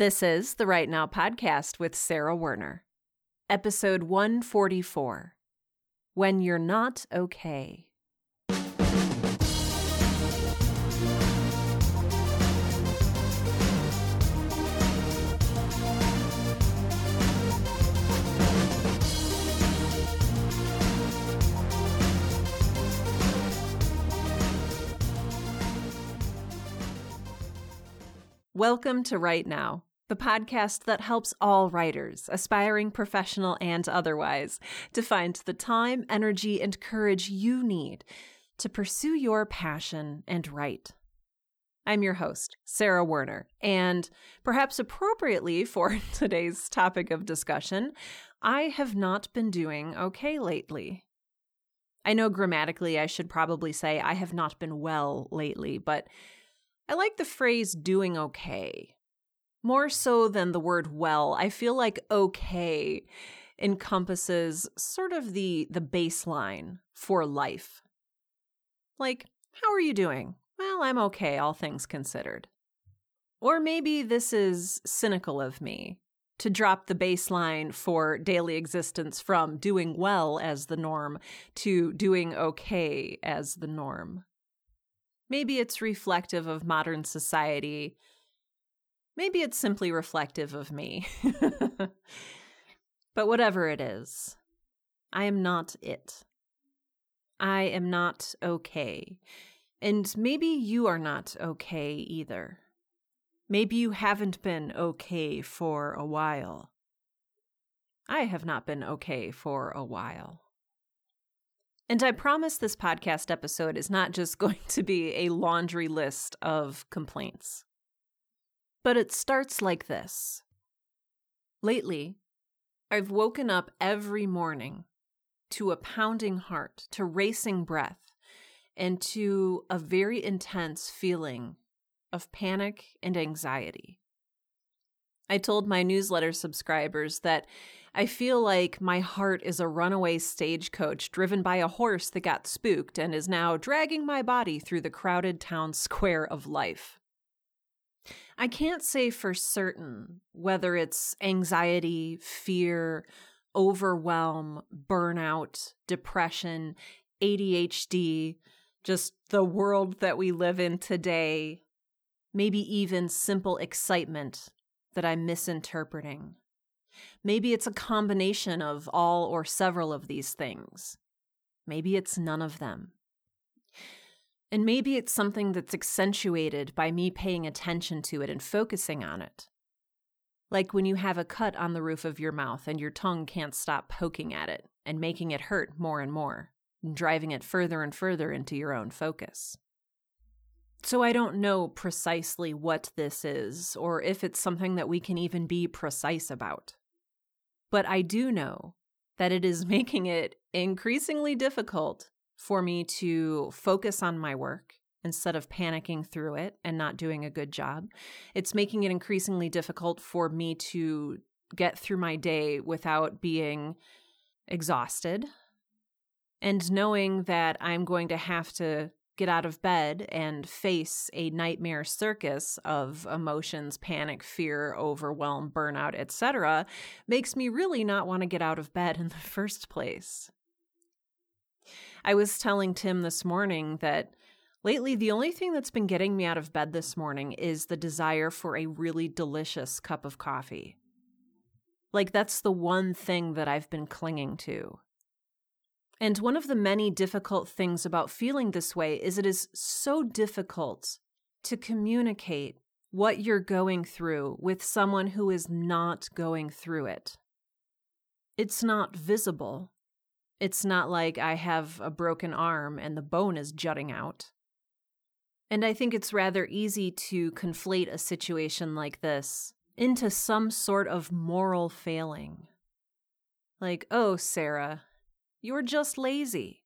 This is the Write Now podcast with Sarah Werner, episode 144 When You're Not Okay. Welcome to Write Now, the podcast that helps all writers, aspiring professional and otherwise, to find the time, energy, and courage you need to pursue your passion and write. I'm your host, Sarah Werner, and perhaps appropriately for today's topic of discussion, I have not been doing okay lately. I know grammatically I should probably say I have not been well lately, but I like the phrase doing okay. More so than the word well, I feel like okay encompasses sort of the the baseline for life. Like, how are you doing? Well, I'm okay, all things considered. Or maybe this is cynical of me to drop the baseline for daily existence from doing well as the norm to doing okay as the norm. Maybe it's reflective of modern society. Maybe it's simply reflective of me. but whatever it is, I am not it. I am not okay. And maybe you are not okay either. Maybe you haven't been okay for a while. I have not been okay for a while. And I promise this podcast episode is not just going to be a laundry list of complaints. But it starts like this. Lately, I've woken up every morning to a pounding heart, to racing breath, and to a very intense feeling of panic and anxiety. I told my newsletter subscribers that I feel like my heart is a runaway stagecoach driven by a horse that got spooked and is now dragging my body through the crowded town square of life. I can't say for certain whether it's anxiety, fear, overwhelm, burnout, depression, ADHD, just the world that we live in today, maybe even simple excitement that I'm misinterpreting. Maybe it's a combination of all or several of these things. Maybe it's none of them. And maybe it's something that's accentuated by me paying attention to it and focusing on it. Like when you have a cut on the roof of your mouth and your tongue can't stop poking at it and making it hurt more and more, and driving it further and further into your own focus. So I don't know precisely what this is, or if it's something that we can even be precise about. But I do know that it is making it increasingly difficult for me to focus on my work instead of panicking through it and not doing a good job. It's making it increasingly difficult for me to get through my day without being exhausted and knowing that I'm going to have to get out of bed and face a nightmare circus of emotions, panic, fear, overwhelm, burnout, etc., makes me really not want to get out of bed in the first place. I was telling Tim this morning that lately the only thing that's been getting me out of bed this morning is the desire for a really delicious cup of coffee. Like, that's the one thing that I've been clinging to. And one of the many difficult things about feeling this way is it is so difficult to communicate what you're going through with someone who is not going through it. It's not visible. It's not like I have a broken arm and the bone is jutting out. And I think it's rather easy to conflate a situation like this into some sort of moral failing. Like, oh, Sarah, you're just lazy.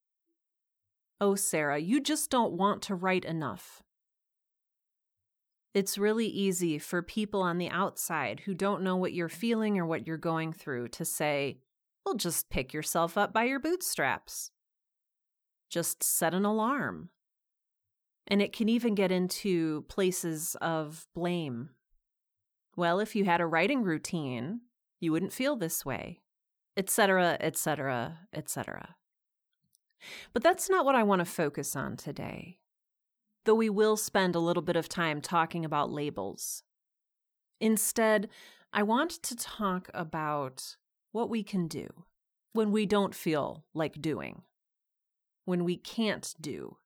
Oh, Sarah, you just don't want to write enough. It's really easy for people on the outside who don't know what you're feeling or what you're going through to say, well, just pick yourself up by your bootstraps. Just set an alarm. And it can even get into places of blame. Well, if you had a writing routine, you wouldn't feel this way, etc., etc., etc. But that's not what I want to focus on today, though we will spend a little bit of time talking about labels. Instead, I want to talk about what we can do when we don't feel like doing, when we can't do.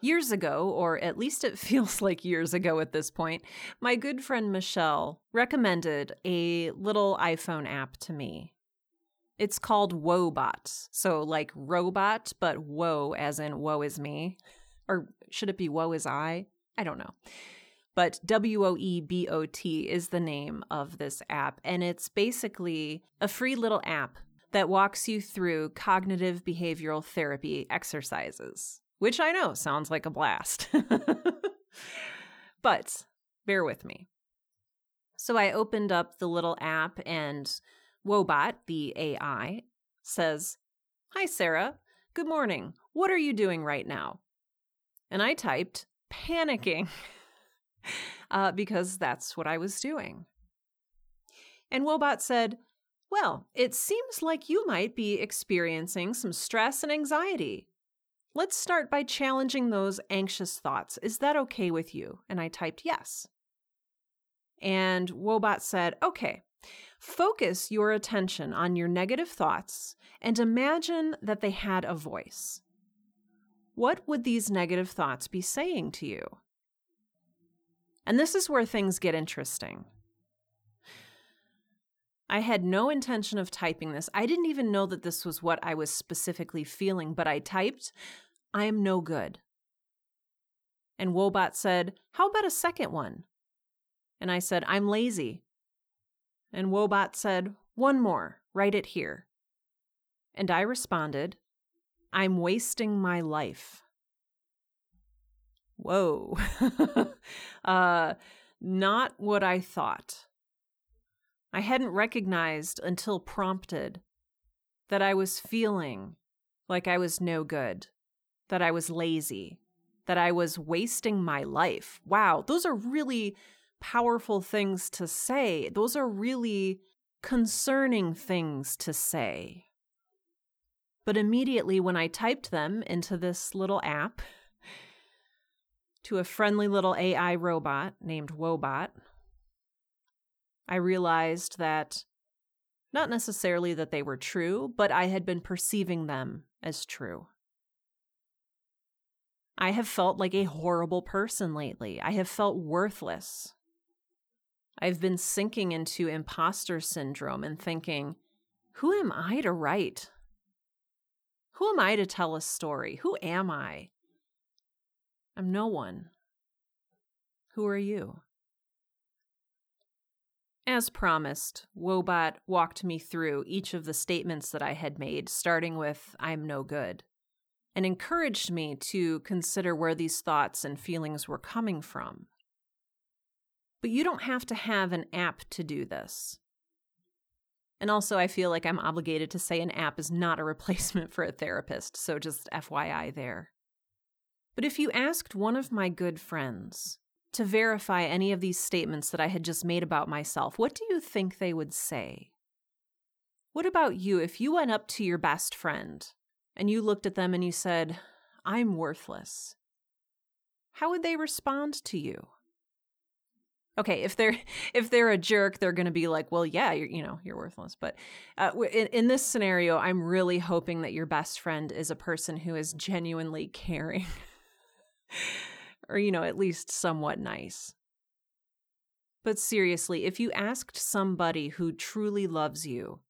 Years ago, or at least it feels like years ago at this point, my good friend Michelle recommended a little iPhone app to me. It's called Woebot. So, like robot, but woe as in woe is me. Or should it be woe is I? I don't know. But W O E B O T is the name of this app. And it's basically a free little app that walks you through cognitive behavioral therapy exercises which I know sounds like a blast. but bear with me. So I opened up the little app, and Woebot, the AI, says, Hi, Sarah. Good morning. What are you doing right now? And I typed, panicking, uh, because that's what I was doing. And Woebot said, Well, it seems like you might be experiencing some stress and anxiety. Let's start by challenging those anxious thoughts. Is that okay with you? And I typed yes. And Woebot said, okay, focus your attention on your negative thoughts and imagine that they had a voice. What would these negative thoughts be saying to you? And this is where things get interesting. I had no intention of typing this. I didn't even know that this was what I was specifically feeling, but I typed, I am no good. And Woebot said, How about a second one? And I said, I'm lazy. And Woebot said, One more, write it here. And I responded, I'm wasting my life. Whoa. uh, not what I thought. I hadn't recognized until prompted that I was feeling like I was no good that I was lazy, that I was wasting my life. Wow, those are really powerful things to say. Those are really concerning things to say. But immediately when I typed them into this little app to a friendly little AI robot named Woebot, I realized that not necessarily that they were true, but I had been perceiving them as true. I have felt like a horrible person lately. I have felt worthless. I've been sinking into imposter syndrome and thinking, who am I to write? Who am I to tell a story? Who am I? I'm no one. Who are you? As promised, Woebot walked me through each of the statements that I had made, starting with, I'm no good and encouraged me to consider where these thoughts and feelings were coming from. But you don't have to have an app to do this. And also, I feel like I'm obligated to say an app is not a replacement for a therapist, so just FYI there. But if you asked one of my good friends to verify any of these statements that I had just made about myself, what do you think they would say? What about you if you went up to your best friend and you looked at them and you said, I'm worthless, how would they respond to you? Okay, if they're if they're a jerk, they're going to be like, "Well, yeah, you know you're worthless." But uh, in, in this scenario, I'm really hoping that your best friend is a person who is genuinely caring, or you know at least somewhat nice. But seriously, if you asked somebody who truly loves you,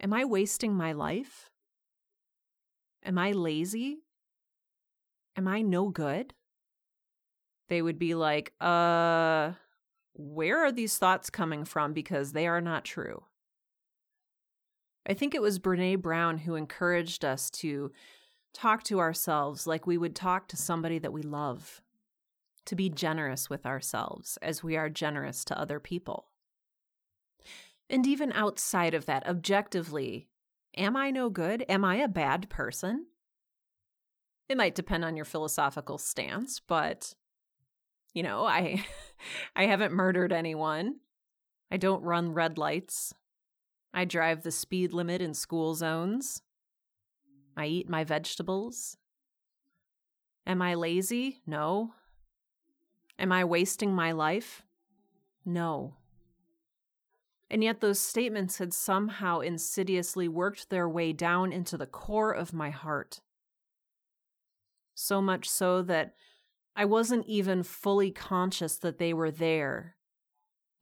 "Am I wasting my life?" Am I lazy? Am I no good? They would be like, uh, where are these thoughts coming from? Because they are not true. I think it was Brene Brown who encouraged us to talk to ourselves like we would talk to somebody that we love, to be generous with ourselves as we are generous to other people. And even outside of that, objectively, Am I no good? Am I a bad person? It might depend on your philosophical stance, but You know, I I haven't murdered anyone. I don't run red lights. I drive the speed limit in school zones. I eat my vegetables. Am I lazy? No. Am I wasting my life? No. And yet, those statements had somehow insidiously worked their way down into the core of my heart. So much so that I wasn't even fully conscious that they were there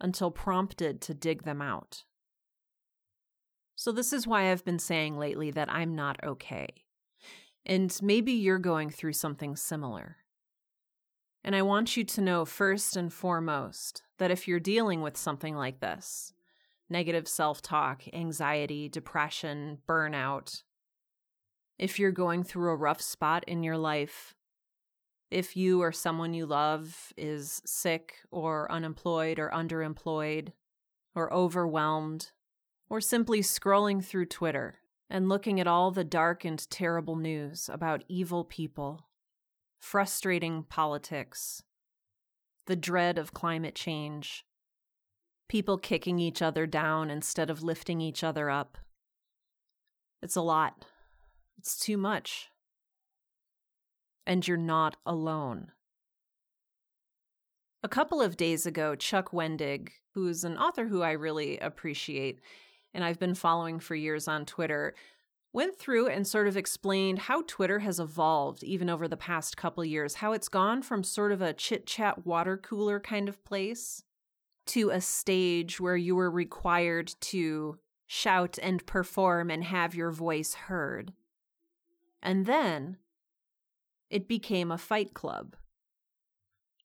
until prompted to dig them out. So, this is why I've been saying lately that I'm not okay. And maybe you're going through something similar. And I want you to know first and foremost that if you're dealing with something like this negative self talk, anxiety, depression, burnout if you're going through a rough spot in your life, if you or someone you love is sick or unemployed or underemployed or overwhelmed, or simply scrolling through Twitter and looking at all the dark and terrible news about evil people, frustrating politics, the dread of climate change, people kicking each other down instead of lifting each other up. It's a lot. It's too much. And you're not alone. A couple of days ago, Chuck Wendig, who's an author who I really appreciate and I've been following for years on Twitter, went through and sort of explained how Twitter has evolved even over the past couple years, how it's gone from sort of a chit chat water cooler kind of place to a stage where you were required to shout and perform and have your voice heard. And then it became a fight club.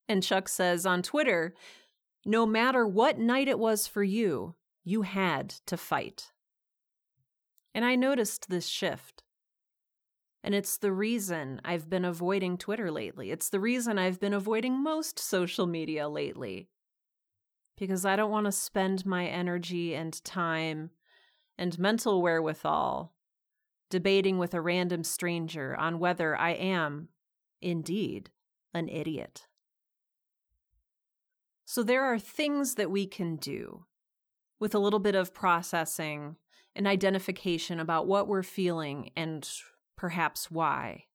And Chuck says on Twitter no matter what night it was for you, you had to fight. And I noticed this shift. And it's the reason I've been avoiding Twitter lately. It's the reason I've been avoiding most social media lately. Because I don't want to spend my energy and time and mental wherewithal debating with a random stranger on whether I am, indeed, an idiot. So there are things that we can do with a little bit of processing and identification about what we're feeling and perhaps why.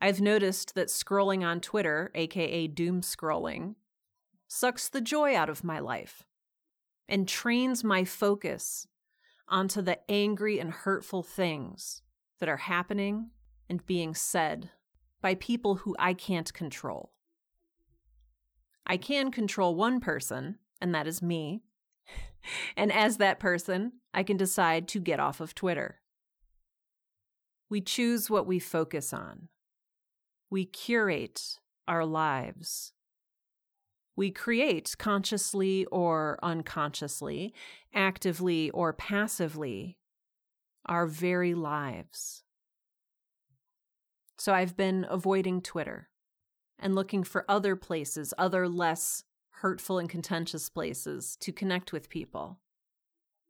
I've noticed that scrolling on Twitter, aka doom scrolling, sucks the joy out of my life and trains my focus onto the angry and hurtful things that are happening and being said by people who I can't control. I can control one person, and that is me. And as that person, I can decide to get off of Twitter. We choose what we focus on. We curate our lives. We create consciously or unconsciously, actively or passively, our very lives. So I've been avoiding Twitter and looking for other places, other less hurtful and contentious places to connect with people.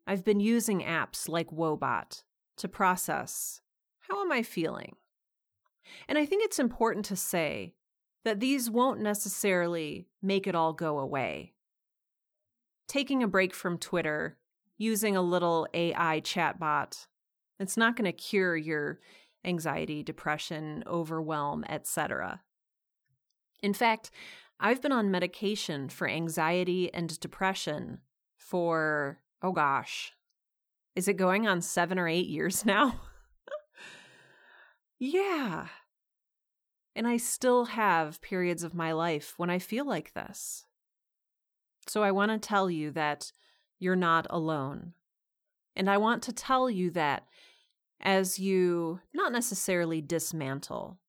I've been using apps like Woebot to process how am I feeling? And I think it's important to say that these won't necessarily make it all go away. Taking a break from Twitter, using a little AI chatbot, it's not going to cure your anxiety, depression, overwhelm, etc. In fact, I've been on medication for anxiety and depression for, oh gosh, is it going on seven or eight years now? yeah. And I still have periods of my life when I feel like this. So I want to tell you that you're not alone. And I want to tell you that as you not necessarily dismantle,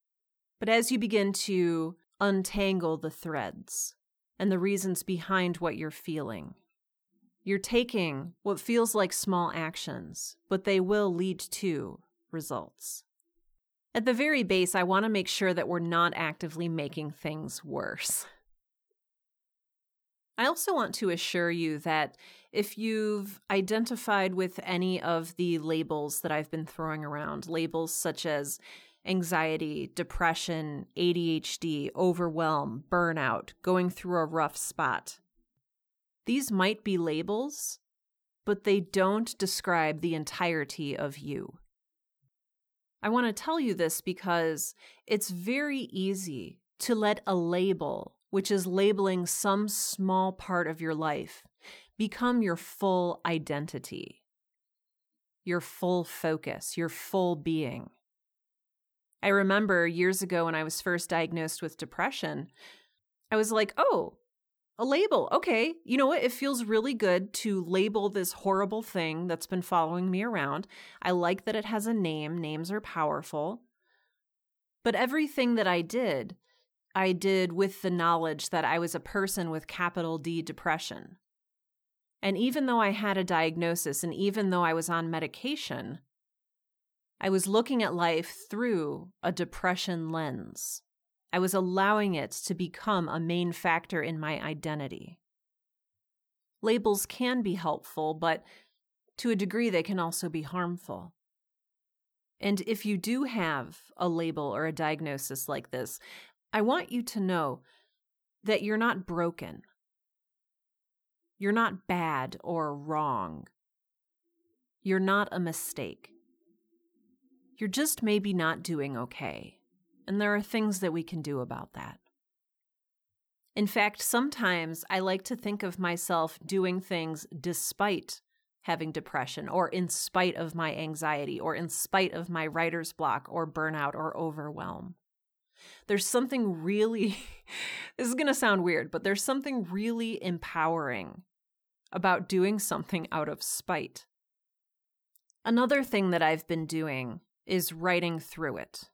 but as you begin to untangle the threads and the reasons behind what you're feeling. You're taking what feels like small actions, but they will lead to results. At the very base, I want to make sure that we're not actively making things worse. I also want to assure you that if you've identified with any of the labels that I've been throwing around, labels such as anxiety, depression, ADHD, overwhelm, burnout, going through a rough spot. These might be labels, but they don't describe the entirety of you. I want to tell you this because it's very easy to let a label, which is labeling some small part of your life, become your full identity, your full focus, your full being. I remember years ago when I was first diagnosed with depression, I was like, oh, a label. Okay. You know what? It feels really good to label this horrible thing that's been following me around. I like that it has a name. Names are powerful. But everything that I did, I did with the knowledge that I was a person with capital D depression. And even though I had a diagnosis and even though I was on medication, I was looking at life through a depression lens. I was allowing it to become a main factor in my identity. Labels can be helpful, but to a degree, they can also be harmful. And if you do have a label or a diagnosis like this, I want you to know that you're not broken. You're not bad or wrong. You're not a mistake. You're just maybe not doing okay. And there are things that we can do about that. In fact, sometimes I like to think of myself doing things despite having depression, or in spite of my anxiety, or in spite of my writer's block, or burnout, or overwhelm. There's something really, this is going to sound weird, but there's something really empowering about doing something out of spite. Another thing that I've been doing is writing through it.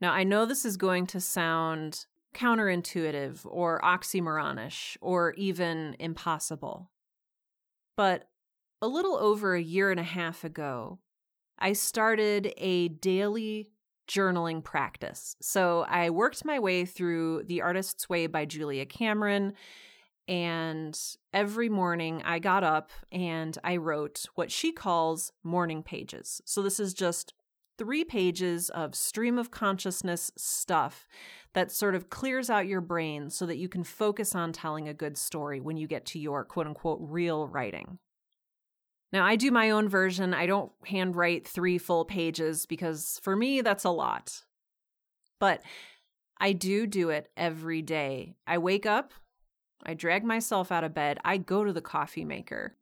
Now, I know this is going to sound counterintuitive or oxymoronish or even impossible. But a little over a year and a half ago, I started a daily journaling practice. So I worked my way through The Artist's Way by Julia Cameron. And every morning I got up and I wrote what she calls morning pages. So this is just three pages of stream of consciousness stuff that sort of clears out your brain so that you can focus on telling a good story when you get to your quote unquote real writing. Now, I do my own version. I don't handwrite three full pages because for me, that's a lot. But I do do it every day. I wake up, I drag myself out of bed, I go to the coffee maker.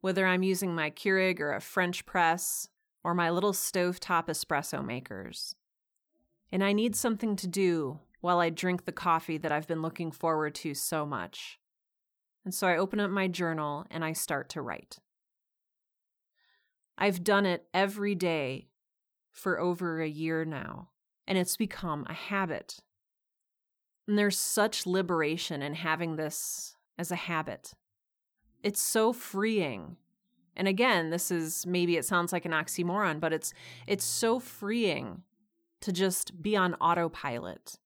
Whether I'm using my Keurig or a French press, or my little stovetop espresso makers. And I need something to do while I drink the coffee that I've been looking forward to so much. And so I open up my journal and I start to write. I've done it every day for over a year now, and it's become a habit. And there's such liberation in having this as a habit. It's so freeing and again, this is maybe it sounds like an oxymoron, but it's it's so freeing to just be on autopilot.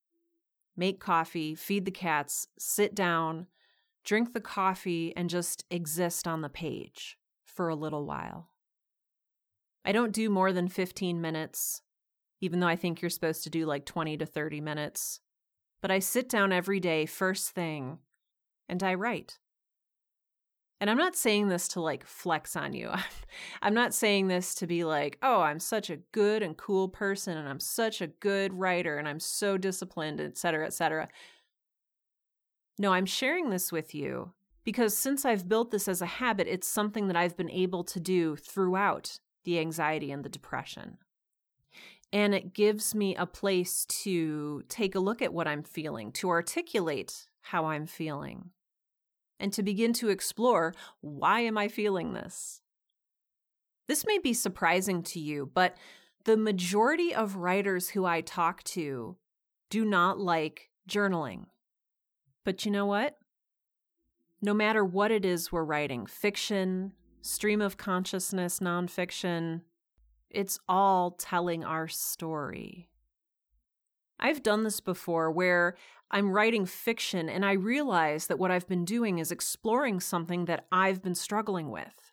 Make coffee, feed the cats, sit down, drink the coffee and just exist on the page for a little while. I don't do more than 15 minutes, even though I think you're supposed to do like 20 to 30 minutes. But I sit down every day, first thing, and I write. And I'm not saying this to like flex on you. I'm not saying this to be like, oh, I'm such a good and cool person and I'm such a good writer and I'm so disciplined, et cetera, et cetera. No, I'm sharing this with you because since I've built this as a habit, it's something that I've been able to do throughout the anxiety and the depression. And it gives me a place to take a look at what I'm feeling, to articulate how I'm feeling and to begin to explore why am I feeling this? This may be surprising to you, but the majority of writers who I talk to do not like journaling. But you know what? No matter what it is we're writing fiction, stream of consciousness, nonfiction it's all telling our story. I've done this before where I'm writing fiction and I realize that what I've been doing is exploring something that I've been struggling with.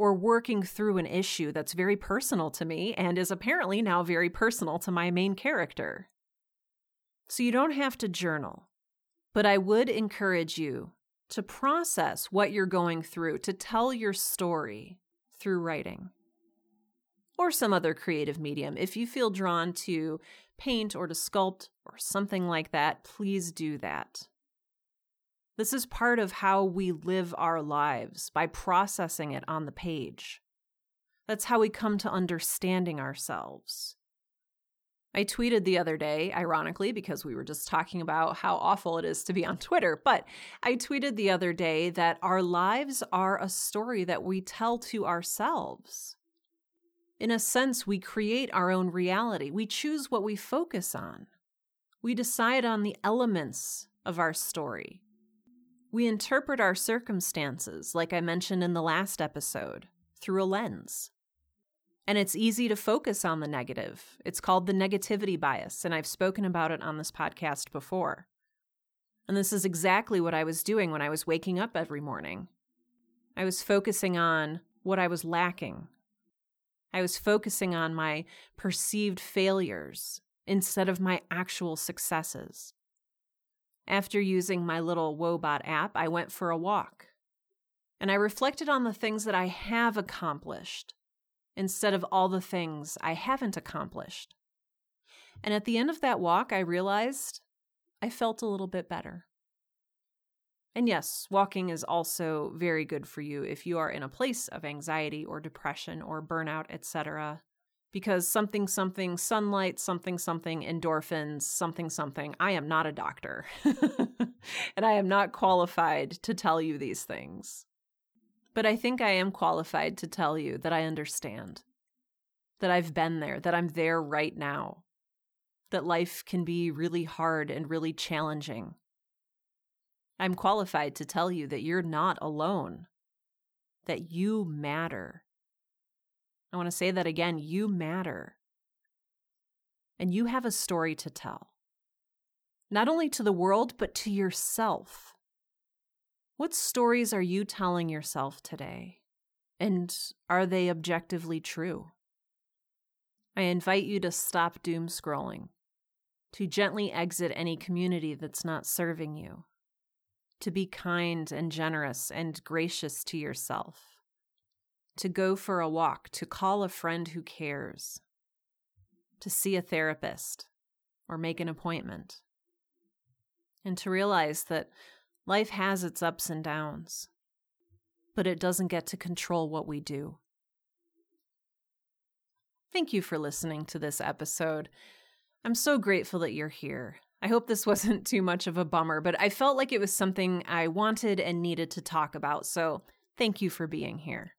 or working through an issue that's very personal to me and is apparently now very personal to my main character. So you don't have to journal, but I would encourage you to process what you're going through, to tell your story through writing or some other creative medium. If you feel drawn to paint or to sculpt or something like that, please do that. This is part of how we live our lives by processing it on the page. That's how we come to understanding ourselves. I tweeted the other day, ironically, because we were just talking about how awful it is to be on Twitter, but I tweeted the other day that our lives are a story that we tell to ourselves. In a sense, we create our own reality. We choose what we focus on. We decide on the elements of our story. We interpret our circumstances, like I mentioned in the last episode, through a lens. And it's easy to focus on the negative. It's called the negativity bias, and I've spoken about it on this podcast before. And this is exactly what I was doing when I was waking up every morning. I was focusing on what I was lacking. I was focusing on my perceived failures instead of my actual successes. After using my little Woebot app, I went for a walk. And I reflected on the things that I have accomplished instead of all the things I haven't accomplished. And at the end of that walk, I realized I felt a little bit better. And yes, walking is also very good for you if you are in a place of anxiety or depression or burnout, etc. Because something, something, sunlight, something, something, endorphins, something, something. I am not a doctor. and I am not qualified to tell you these things. But I think I am qualified to tell you that I understand, that I've been there, that I'm there right now, that life can be really hard and really challenging. I'm qualified to tell you that you're not alone, that you matter. I want to say that again you matter. And you have a story to tell, not only to the world, but to yourself. What stories are you telling yourself today? And are they objectively true? I invite you to stop doom scrolling, to gently exit any community that's not serving you, to be kind and generous and gracious to yourself, to go for a walk, to call a friend who cares, to see a therapist or make an appointment, and to realize that Life has its ups and downs, but it doesn't get to control what we do. Thank you for listening to this episode. I'm so grateful that you're here. I hope this wasn't too much of a bummer, but I felt like it was something I wanted and needed to talk about, so thank you for being here.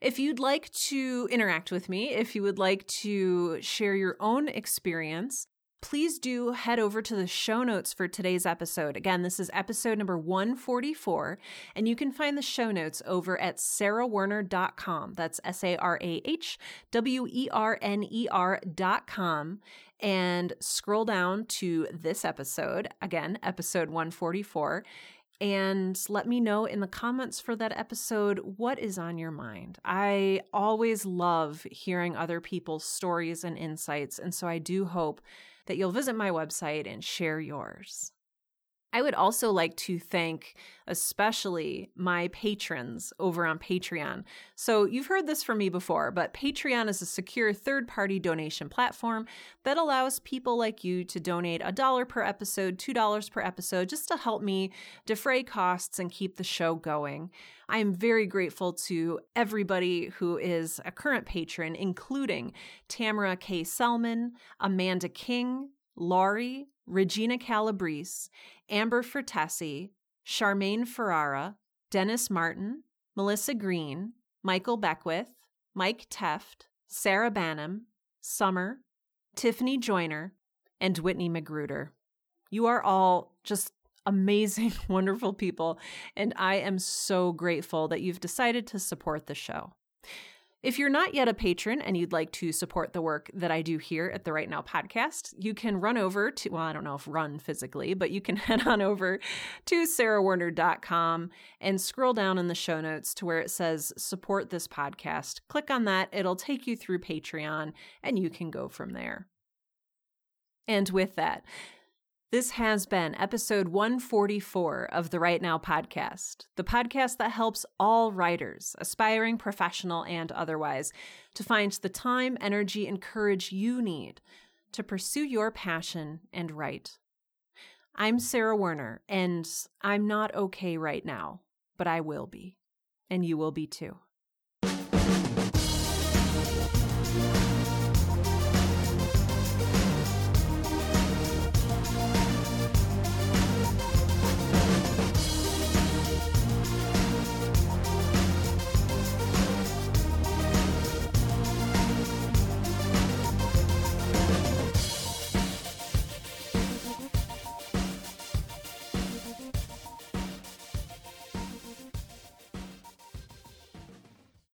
If you'd like to interact with me, if you would like to share your own experience, please do head over to the show notes for today's episode. Again, this is episode number 144, and you can find the show notes over at sarahwerner.com. That's S A R A H W E R N E R.com. And scroll down to this episode, again, episode 144 and let me know in the comments for that episode what is on your mind. I always love hearing other people's stories and insights, and so I do hope that you'll visit my website and share yours. I would also like to thank especially my patrons over on Patreon. So, you've heard this from me before, but Patreon is a secure third party donation platform that allows people like you to donate a dollar per episode, $2 per episode, just to help me defray costs and keep the show going. I am very grateful to everybody who is a current patron, including Tamara K. Selman, Amanda King, Laurie, Regina Calabrese, Amber Fertesi, Charmaine Ferrara, Dennis Martin, Melissa Green, Michael Beckwith, Mike Teft, Sarah Banham, Summer, Tiffany Joyner, and Whitney Magruder. You are all just amazing, wonderful people, and I am so grateful that you've decided to support the show. If you're not yet a patron and you'd like to support the work that I do here at the Write Now podcast, you can run over to, well, I don't know if run physically, but you can head on over to sarahwerner.com and scroll down in the show notes to where it says support this podcast. Click on that, it'll take you through Patreon, and you can go from there. And with that, this has been episode 144 of the Write Now podcast, the podcast that helps all writers, aspiring professional and otherwise, to find the time, energy, and courage you need to pursue your passion and write. I'm Sarah Werner, and I'm not okay right now, but I will be, and you will be too.